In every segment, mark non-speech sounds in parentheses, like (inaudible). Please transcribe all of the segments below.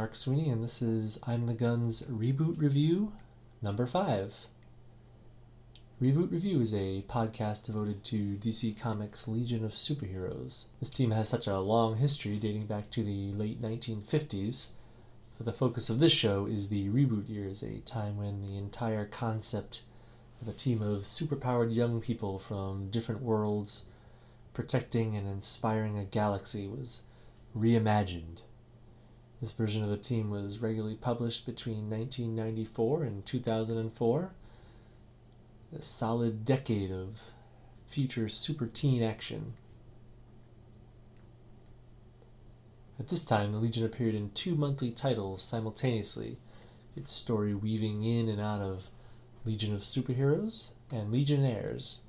Mark Sweeney, and this is I'm the Guns Reboot Review number 5. Reboot Review is a podcast devoted to DC Comics' Legion of Superheroes. This team has such a long history dating back to the late 1950s. So the focus of this show is the reboot years, a time when the entire concept of a team of superpowered young people from different worlds protecting and inspiring a galaxy was reimagined. This version of the team was regularly published between 1994 and 2004. A solid decade of future super teen action. At this time, the Legion appeared in two monthly titles simultaneously, its story weaving in and out of Legion of Superheroes and Legionnaires.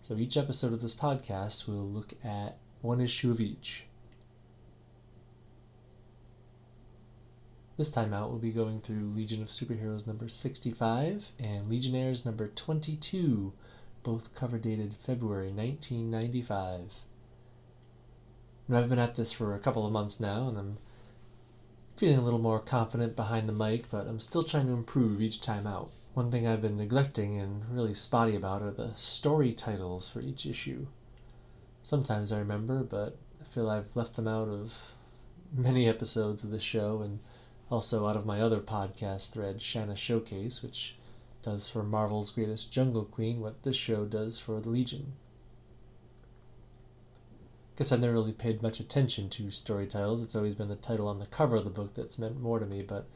So each episode of this podcast will look at one issue of each. This time out, we'll be going through Legion of Superheroes number 65 and Legionnaires number 22, both cover dated February 1995. Now, I've been at this for a couple of months now, and I'm feeling a little more confident behind the mic, but I'm still trying to improve each time out. One thing I've been neglecting and really spotty about are the story titles for each issue. Sometimes I remember, but I feel I've left them out of many episodes of the show, and also out of my other podcast thread, Shanna Showcase, which does for Marvel's Greatest Jungle Queen what this show does for the Legion. Guess I've never really paid much attention to story titles. It's always been the title on the cover of the book that's meant more to me, but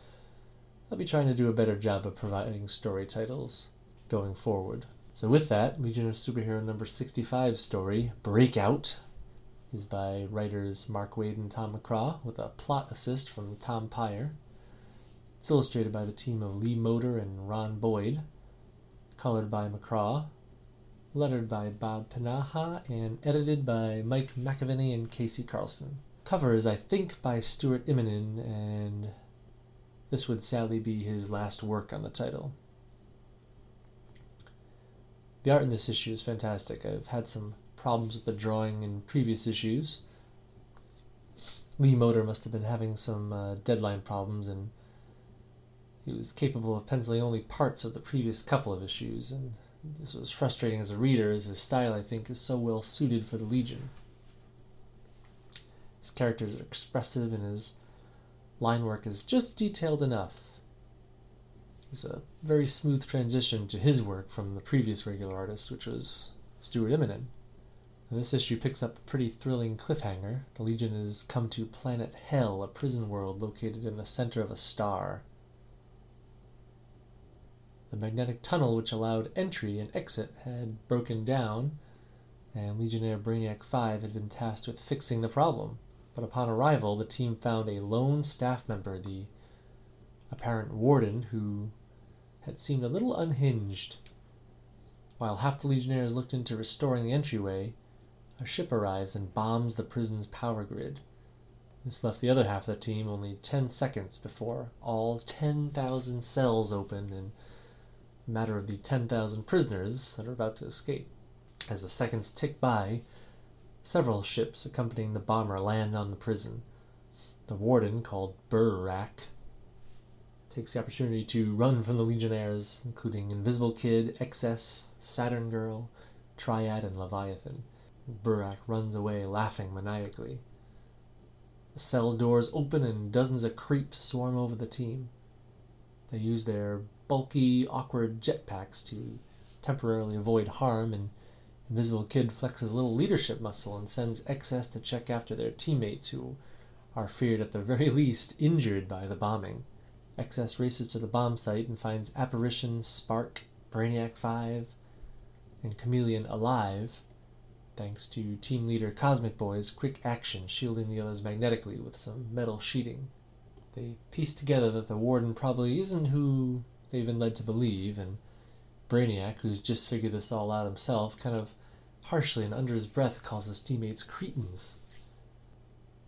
I'll be trying to do a better job of providing story titles going forward. So, with that, Legion of Superhero number 65 story, Breakout, is by writers Mark Waid and Tom McCraw, with a plot assist from Tom Peyer. It's illustrated by the team of Lee Moder and Ron Boyd, colored by McCraw, lettered by Bob Pinaha, and edited by Mike McAvennie and KC Carlson. Cover is, I think, by Stuart Immonen, and this would sadly be his last work on the title. The art in this issue is fantastic. I've had some problems with the drawing in previous issues. Lee Moder must have been having some uh, deadline problems, and he was capable of penciling only parts of the previous couple of issues, and this was frustrating as a reader, as his style, I think, is so well suited for the Legion. His characters are expressive, and his line work is just detailed enough. It was a very smooth transition to his work from the previous regular artist, which was Stuart Immonen. This issue picks up a pretty thrilling cliffhanger. The Legion has come to planet Hell, a prison world located in the center of a star. The magnetic tunnel which allowed entry and exit had broken down, and Legionnaire Brainiac 5 had been tasked with fixing the problem. But upon arrival, the team found a lone staff member, the apparent warden, who had seemed a little unhinged. While half the Legionnaires looked into restoring the entryway, a ship arrives and bombs the prison's power grid. This left the other half of the team only 10 seconds before all 10,000 cells open in matter of the 10,000 prisoners that are about to escape. As the seconds tick by, several ships accompanying the bomber land on the prison. The warden, called Burak, takes the opportunity to run from the Legionnaires, including Invisible Kid, XS, Saturn Girl, Triad, and Leviathan. Burak runs away, laughing maniacally. The cell doors open and dozens of creeps swarm over the team. They use their bulky, awkward jetpacks to temporarily avoid harm, and Invisible Kid flexes a little leadership muscle and sends XS to check after their teammates who are feared at the very least injured by the bombing. XS races to the bomb site and finds Apparition, Spark, Brainiac 5, and Chameleon alive, thanks to team leader Cosmic Boy's quick action shielding the others magnetically with some metal sheeting. They piece together that the warden probably isn't who they've been led to believe, and Brainiac, who's just figured this all out himself, kind of harshly and under his breath calls his teammates cretins.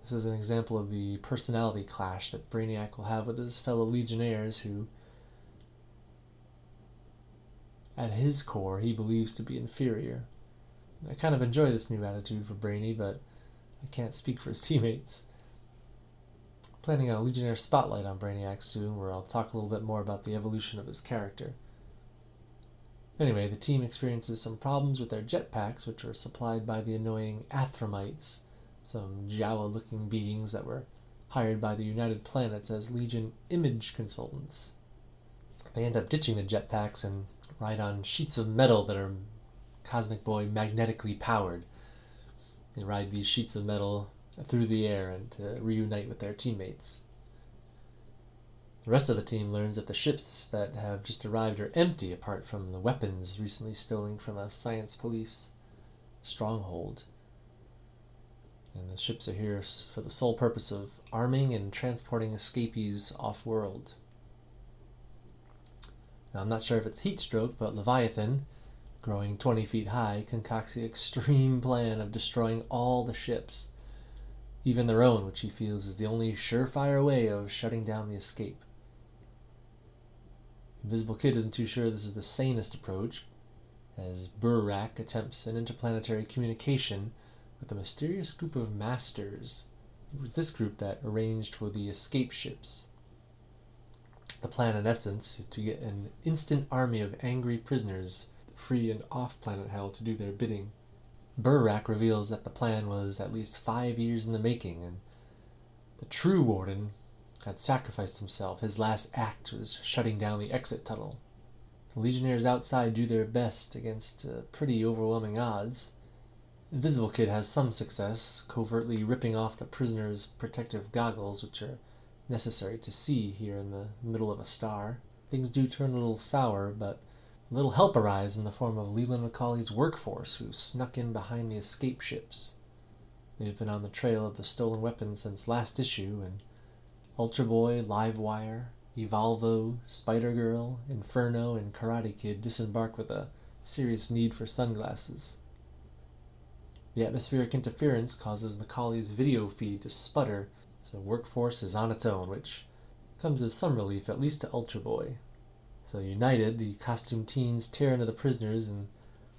This is an example of the personality clash that Brainiac will have with his fellow Legionnaires who, at his core, he believes to be inferior. I kind of enjoy this new attitude for Brainy, but I can't speak for his (laughs) teammates. planning on a Legionnaire spotlight on Brainiac soon, where I'll talk a little bit more about the evolution of his character. Anyway, the team experiences some problems with their jetpacks, which were supplied by the annoying Athramites, some Jawa looking beings that were hired by the United Planets as Legion image consultants. They end up ditching the jetpacks and ride on sheets of metal that are Cosmic Boy magnetically powered. They ride these sheets of metal through the air and to reunite with their teammates. The rest of the team learns that the ships that have just arrived are empty apart from the weapons recently stolen from a science police stronghold. And the ships are here for the sole purpose of arming and transporting escapees off world. Now, I'm not sure if it's heat stroke, but Leviathan, growing 20 feet high, concocts the extreme (laughs) plan of destroying all the ships, even their own, which he feels is the only surefire way of shutting down the escape. Invisible Kid isn't too sure this is the sanest approach, as Burak attempts an interplanetary communication with a mysterious group of masters. It was this group that arranged for the escape ships. The plan, in essence, to get an instant army of angry prisoners free and off planet hell to do their bidding. Burak reveals that the plan was at least five years in the making, and the true warden had sacrificed himself. His last act was shutting down the exit tunnel. The legionnaires outside do their best against uh, pretty overwhelming odds. Invisible Kid has some success, covertly ripping off the prisoner's protective goggles, which are necessary to see here in the middle of a star. Things do turn a little sour, but little help arrives in the form of Leland McCauley's workforce, who snuck in behind the escape ships. They've been on the trail of the stolen weapons since last issue, and Ultra Boy, Livewire, Evolvo, Spider Girl, Inferno, and Karate Kid disembark with a serious need for sunglasses. The atmospheric interference causes McCauley's video feed to sputter, so Workforce is on its own, which comes as some relief, at least to Ultra Boy. So, united, the costumed teens tear into the prisoners, and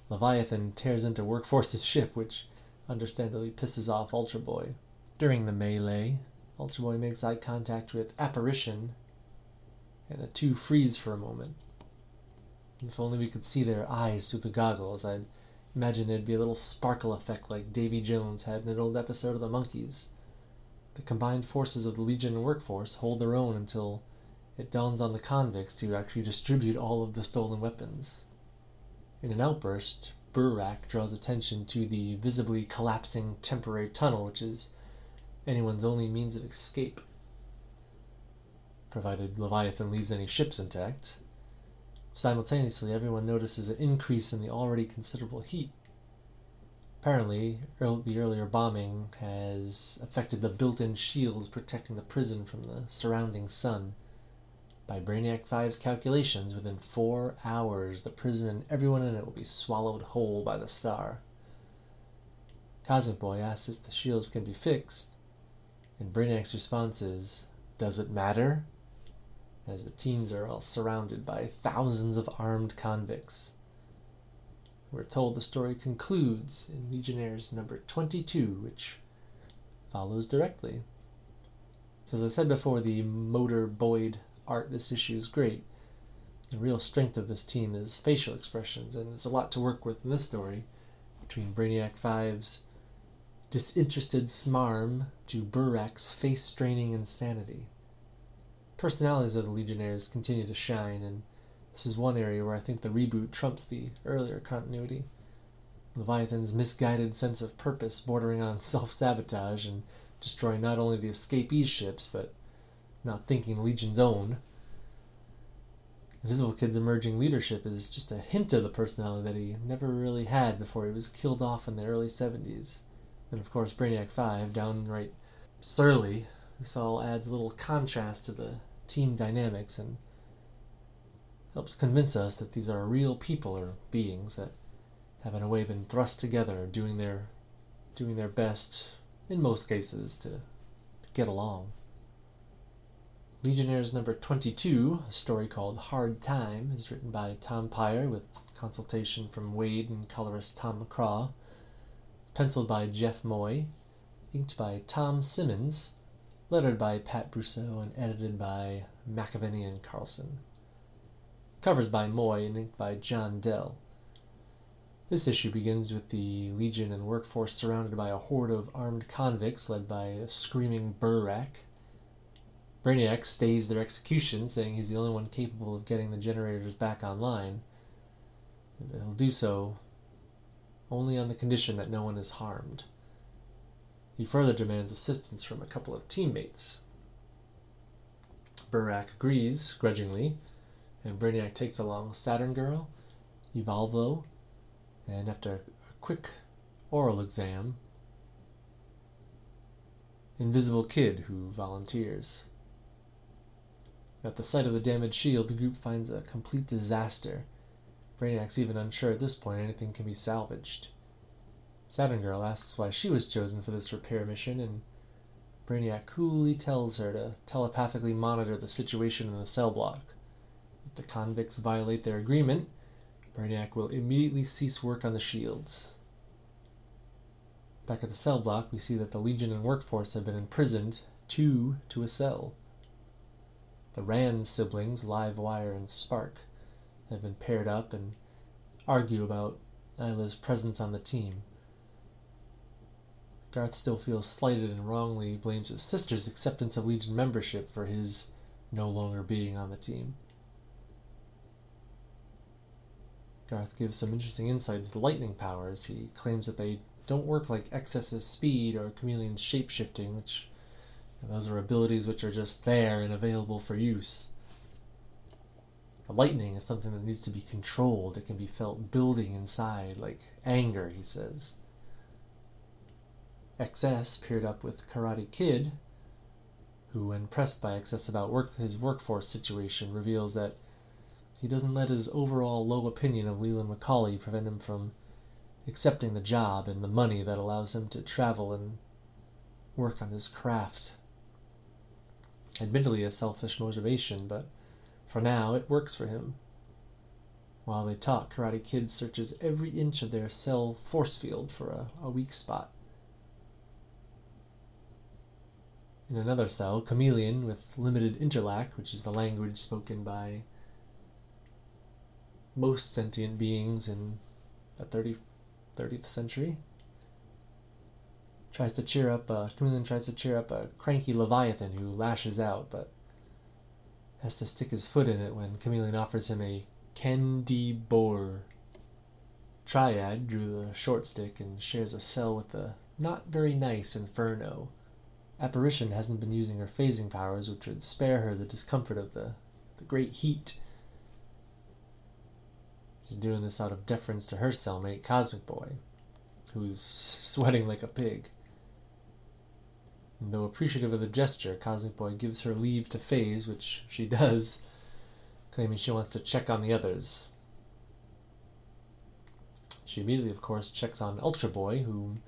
Leviathan tears into Workforce's ship, which understandably pisses off Ultra Boy. During the melee, Ultra Boy makes eye contact with Apparition, and the two freeze for a moment. If only we could see their eyes through the goggles, I'd imagine there'd be a little sparkle effect like Davy Jones had in an old episode of The Monkees. The combined forces of the Legion and workforce hold their own until it dawns on the convicts to actually distribute all of the stolen weapons. In an outburst, Burak draws attention to the visibly collapsing temporary tunnel, which is anyone's only means of escape, provided Leviathan leaves any ships intact. Simultaneously, everyone notices an increase in the already considerable heat. Apparently, the earlier bombing has affected the built in shields protecting the prison from the surrounding sun. By Brainiac 5's calculations, within four hours, the prison and everyone in it will be swallowed whole by the star. Cosmic Boy asks if the shields can be fixed, and Brainiac's response is, Does it matter? As the teens are all surrounded by thousands of armed convicts. We're told the story concludes in Legionnaires number 22, which follows directly. So, as I said before, the Moder Boyd art this issue is great. The real strength of this team is facial expressions, and there's a lot to work with in this story between Brainiac 5's disinterested smarm to Burak's face straining insanity. Personalities of the Legionnaires continue to shine, and this is one area where I think the reboot trumps the earlier continuity. Leviathan's misguided sense of purpose bordering on self sabotage and destroying not only the escapees' ships, but not thinking Legion's own. Invisible Kid's emerging leadership is just a hint of the personality that he never really had before he was killed off in the early 70s. And of course, Brainiac 5, downright surly. This all adds a little contrast to the team dynamics and helps convince us that these are real people or beings that have in a way been thrust together doing their doing their best in most cases to, to get along. Legionnaires number 22, a story called Hard Time, is written by Tom Peyer with consultation from Waid and colorist Tom McCraw It's penciled by Jeff Moy, inked by Tom Simmons, lettered by Pat Brousseau and edited by McAvennie and Carlson. Covers by Moy and inked by John Dell. This issue begins with the Legion and workforce surrounded by a horde of armed convicts led by a screaming Burak. Brainiac stays their execution, saying he's the only one capable of getting the generators back online. He'll do so only on the condition that no one is harmed. He further demands assistance from a couple of teammates. Burak agrees, grudgingly, and Brainiac takes along Saturn Girl, Evolvo, and after a quick oral exam, Invisible Kid, who volunteers. At the sight of the damaged shield, the group finds a complete disaster. Brainiac's even unsure at this point anything can be salvaged. Saturn Girl asks why she was chosen for this repair mission, and Brainiac coolly tells her to telepathically monitor the situation in the cell block. If the convicts violate their agreement, Brainiac will immediately cease work on the shields. Back at the cell block, we see that the Legion and Workforce have been imprisoned, two to a cell. The Ranzz siblings, Livewire and Spark, have been paired up and argue about Ayla's presence on the team. Garth still feels slighted and wrongly blames his sister's acceptance of Legion membership for his no longer being on the team. Garth gives some interesting insight into the lightning powers. He claims that they don't work like XS's speed or Chameleon's shapeshifting, which those are abilities which are just there and available for use. The lightning is something that needs to be controlled. It can be felt building inside, like anger, he says. XS paired up with Karate Kid, who, when pressed by XS about work, his workforce situation, reveals that he doesn't let his overall low opinion of Leland McCauley prevent him from accepting the job and the money that allows him to travel and work on his craft. Admittedly, a selfish motivation, but for now it works for him. While they talk, Karate Kid searches every inch of their cell force field for a, a weak spot. In another cell, Chameleon, with limited interlac, which is the language spoken by most sentient beings in the 30, 30th century. Tries to cheer up, uh, Chameleon tries to cheer up a cranky Leviathan who lashes out, but has to stick his foot in it when Chameleon offers him a Candy Bore. Triad drew the short stick and shares a cell with the not very nice Inferno. Apparition hasn't been using her phasing powers, which would spare her the discomfort of the, the great heat She's doing this out of deference to her cellmate, Cosmic Boy, who's sweating like a pig. Though appreciative of the gesture, Cosmic Boy gives her leave to phase, which she does, claiming she wants to check on the others. She immediately, of course, checks on Ultra Boy, whom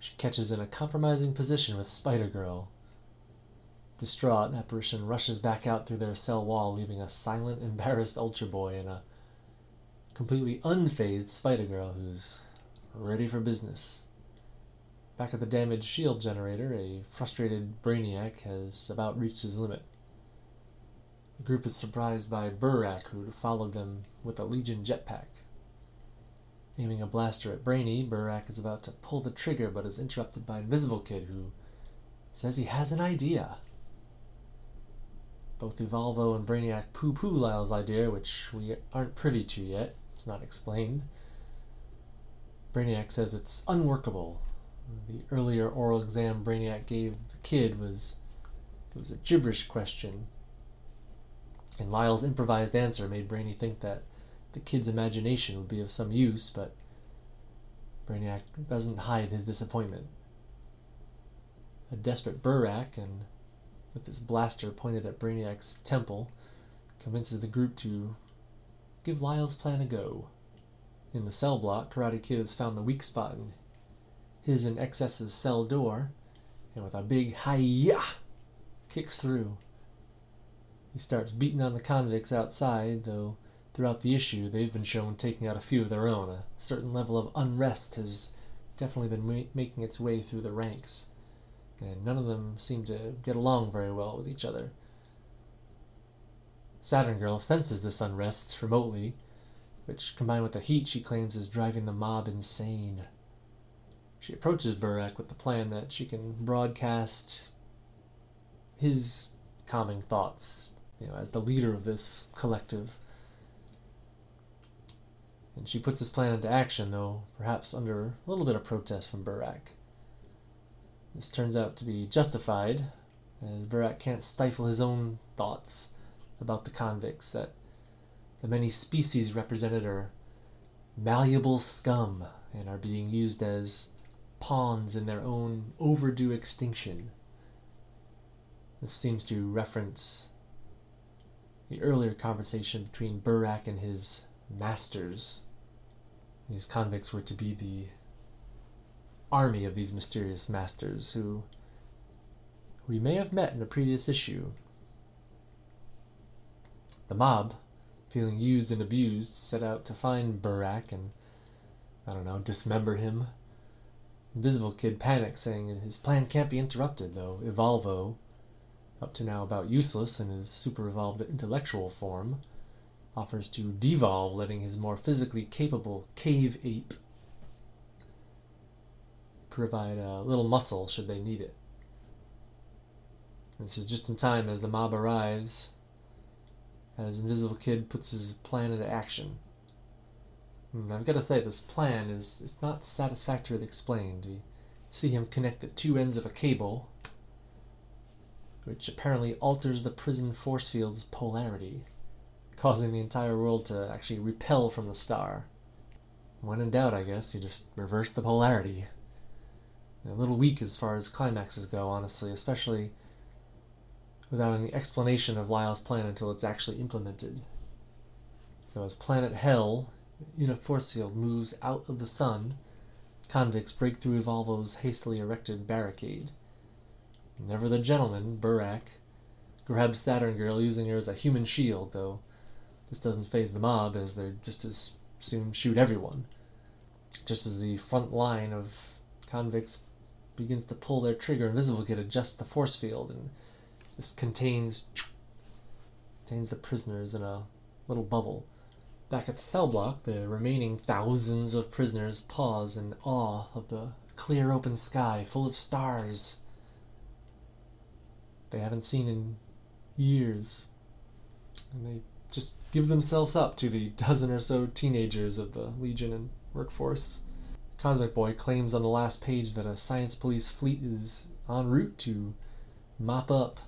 she catches in a compromising position with Spider Girl. Distraught, Apparition rushes back out through their cell wall, leaving a silent, (laughs) embarrassed Ultra Boy and a completely unfazed Spider Girl who's ready for business. Back at the damaged shield generator, a frustrated Brainiac has about reached his limit. The group is surprised by Burak, who followed them with a Legion jetpack. Aiming a blaster at Brainy, Burak is about to pull the trigger but is interrupted by Invisible Kid, who says he has an idea. Both Evolvo and Brainiac poo poo Lyle's idea, which we aren't privy to yet. It's not explained. Brainiac says it's unworkable. The earlier oral exam Brainiac gave the kid was it was a gibberish question. And Lyle's improvised answer made Brainy think that the kid's imagination would be of some use, but Brainiac doesn't hide his disappointment. A desperate Burak, and with his blaster pointed at Brainiac's temple, convinces the group to Give Lyle's plan a go. In the cell block, Karate Kid has found the weak spot in his and XS's cell door, and with a big hi-ya, kicks through. He starts beating on the convicts outside, though throughout the issue they've been shown taking out a few of their own. A certain level of unrest has definitely been ma- making its way through the ranks. and none of them seem to get along very well with each other. Saturn Girl senses this unrest remotely, which, combined with the heat she claims is driving the mob insane. She approaches Burak with the plan that she can broadcast his calming thoughts, you know, as the leader of this collective. And she puts this plan into action, though perhaps under a little bit of protest from Burak. This turns out to be justified, as Burak can't stifle his own thoughts about the convicts that the many species represented are malleable scum and are being used as pawns in their own overdue extinction. This seems to reference the earlier conversation between Burak and his masters. These convicts were to be the army of these mysterious masters who we may have met in a previous issue. The mob, feeling used and abused, set out to find Burak and, I don't know, dismember him. Invisible Kid panics, saying his plan can't be interrupted, though Evolvo, up to now about useless in his super evolved intellectual form, offers to devolve, letting his more physically capable cave ape provide a little muscle should they need it. This is just in time as the mob arrives, as Invisible Kid puts his plan into action. And I've got to say, this plan is it's not satisfactorily explained. We see him connect the two ends of a cable, which apparently alters the prison force field's polarity causing the entire world to actually repel from the star. When in doubt, I guess, you just reverse the polarity. A little weak as far as climaxes go, honestly, especially without any explanation of Lyle's plan until it's actually implemented. So, as planet Hell in a force field moves out of the sun, convicts break through Evolvo's hastily erected barricade. Never the gentleman, Burak, grabs Saturn Girl using her as a human shield, though this doesn't phase the mob, as they're just as soon shoot everyone. Just as the front line of convicts begins to pull their trigger, Invisible Kid adjusts the force field, and this contains contains the prisoners in a little bubble. Back at the cell block, the remaining thousands of prisoners pause in awe of the clear open sky full of stars they haven't seen in years. And they just give themselves up to the dozen or so teenagers of the Legion and workforce. Cosmic Boy claims on the last page that a science police fleet is en route to mop up.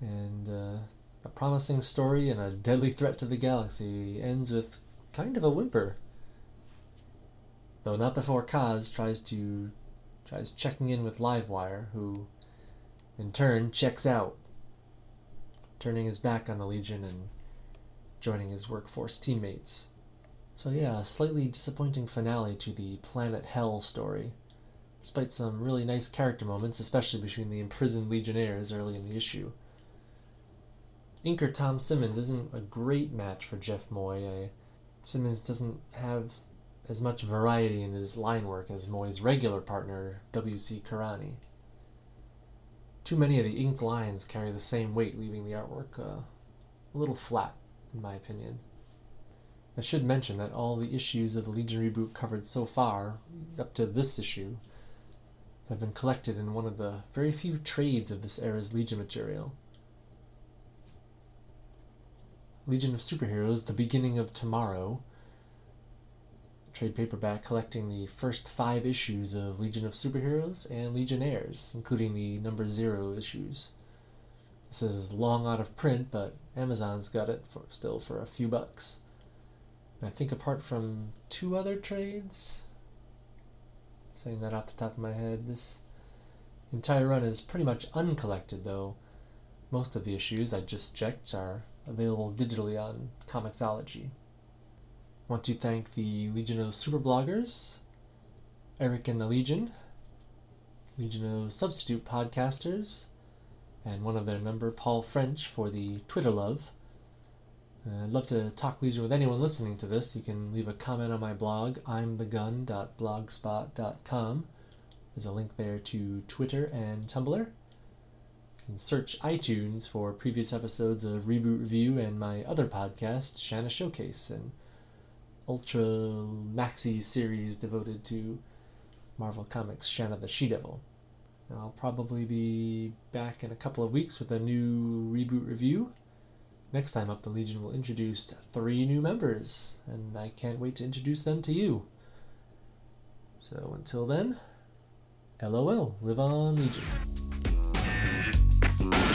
And uh, a promising story and a deadly threat to the galaxy ends with kind of a whimper. Though not before Kaz tries to tries checking in with Livewire, who in turn checks out turning his back on the Legion and joining his workforce teammates. So, yeah, a slightly disappointing finale to the Planet Hell story, despite some really nice character moments, especially between the imprisoned Legionnaires early in the issue. Inker Tom Simmons isn't a great match for Jeff Moy. Simmons doesn't have as much variety in his line work as Moy's regular partner, W.C. Carani. Too many of the ink lines carry the same weight, leaving the artwork uh, a little flat, in my opinion. I should mention that all the issues of the Legion reboot covered so far, up to this issue, have been collected in one of the very few trades of this era's Legion material. Legion of Superheroes, The Beginning of Tomorrow, trade paperback collecting the first five issues of Legion of Superheroes and Legionnaires, including the number zero issues. This is long out of print, but Amazon's got it for still for a few bucks. And I think apart from two other trades, saying that off the top of my head, this entire run is pretty much uncollected, though most of the issues I just checked are available digitally on Comixology I want to thank the Legion of Super Bloggers, Eric and the Legion, Legion of Substitute Podcasters, and one of their member, Paul French, for the Twitter love. Uh, I'd love to talk Legion with anyone listening to this. You can leave a comment on my blog, imthegun.blogspot.com. There's a link there to Twitter and Tumblr. Search iTunes for previous episodes of Reboot Review and my other podcast, Shanna Showcase, an ultra maxi series devoted to Marvel Comics Shanna the She Devil. I'll probably be back in a couple of weeks with a new reboot review. Next time up, the Legion will introduce three new members, and I can't wait to introduce them to you. So until then, LOL, live on Legion. Bye.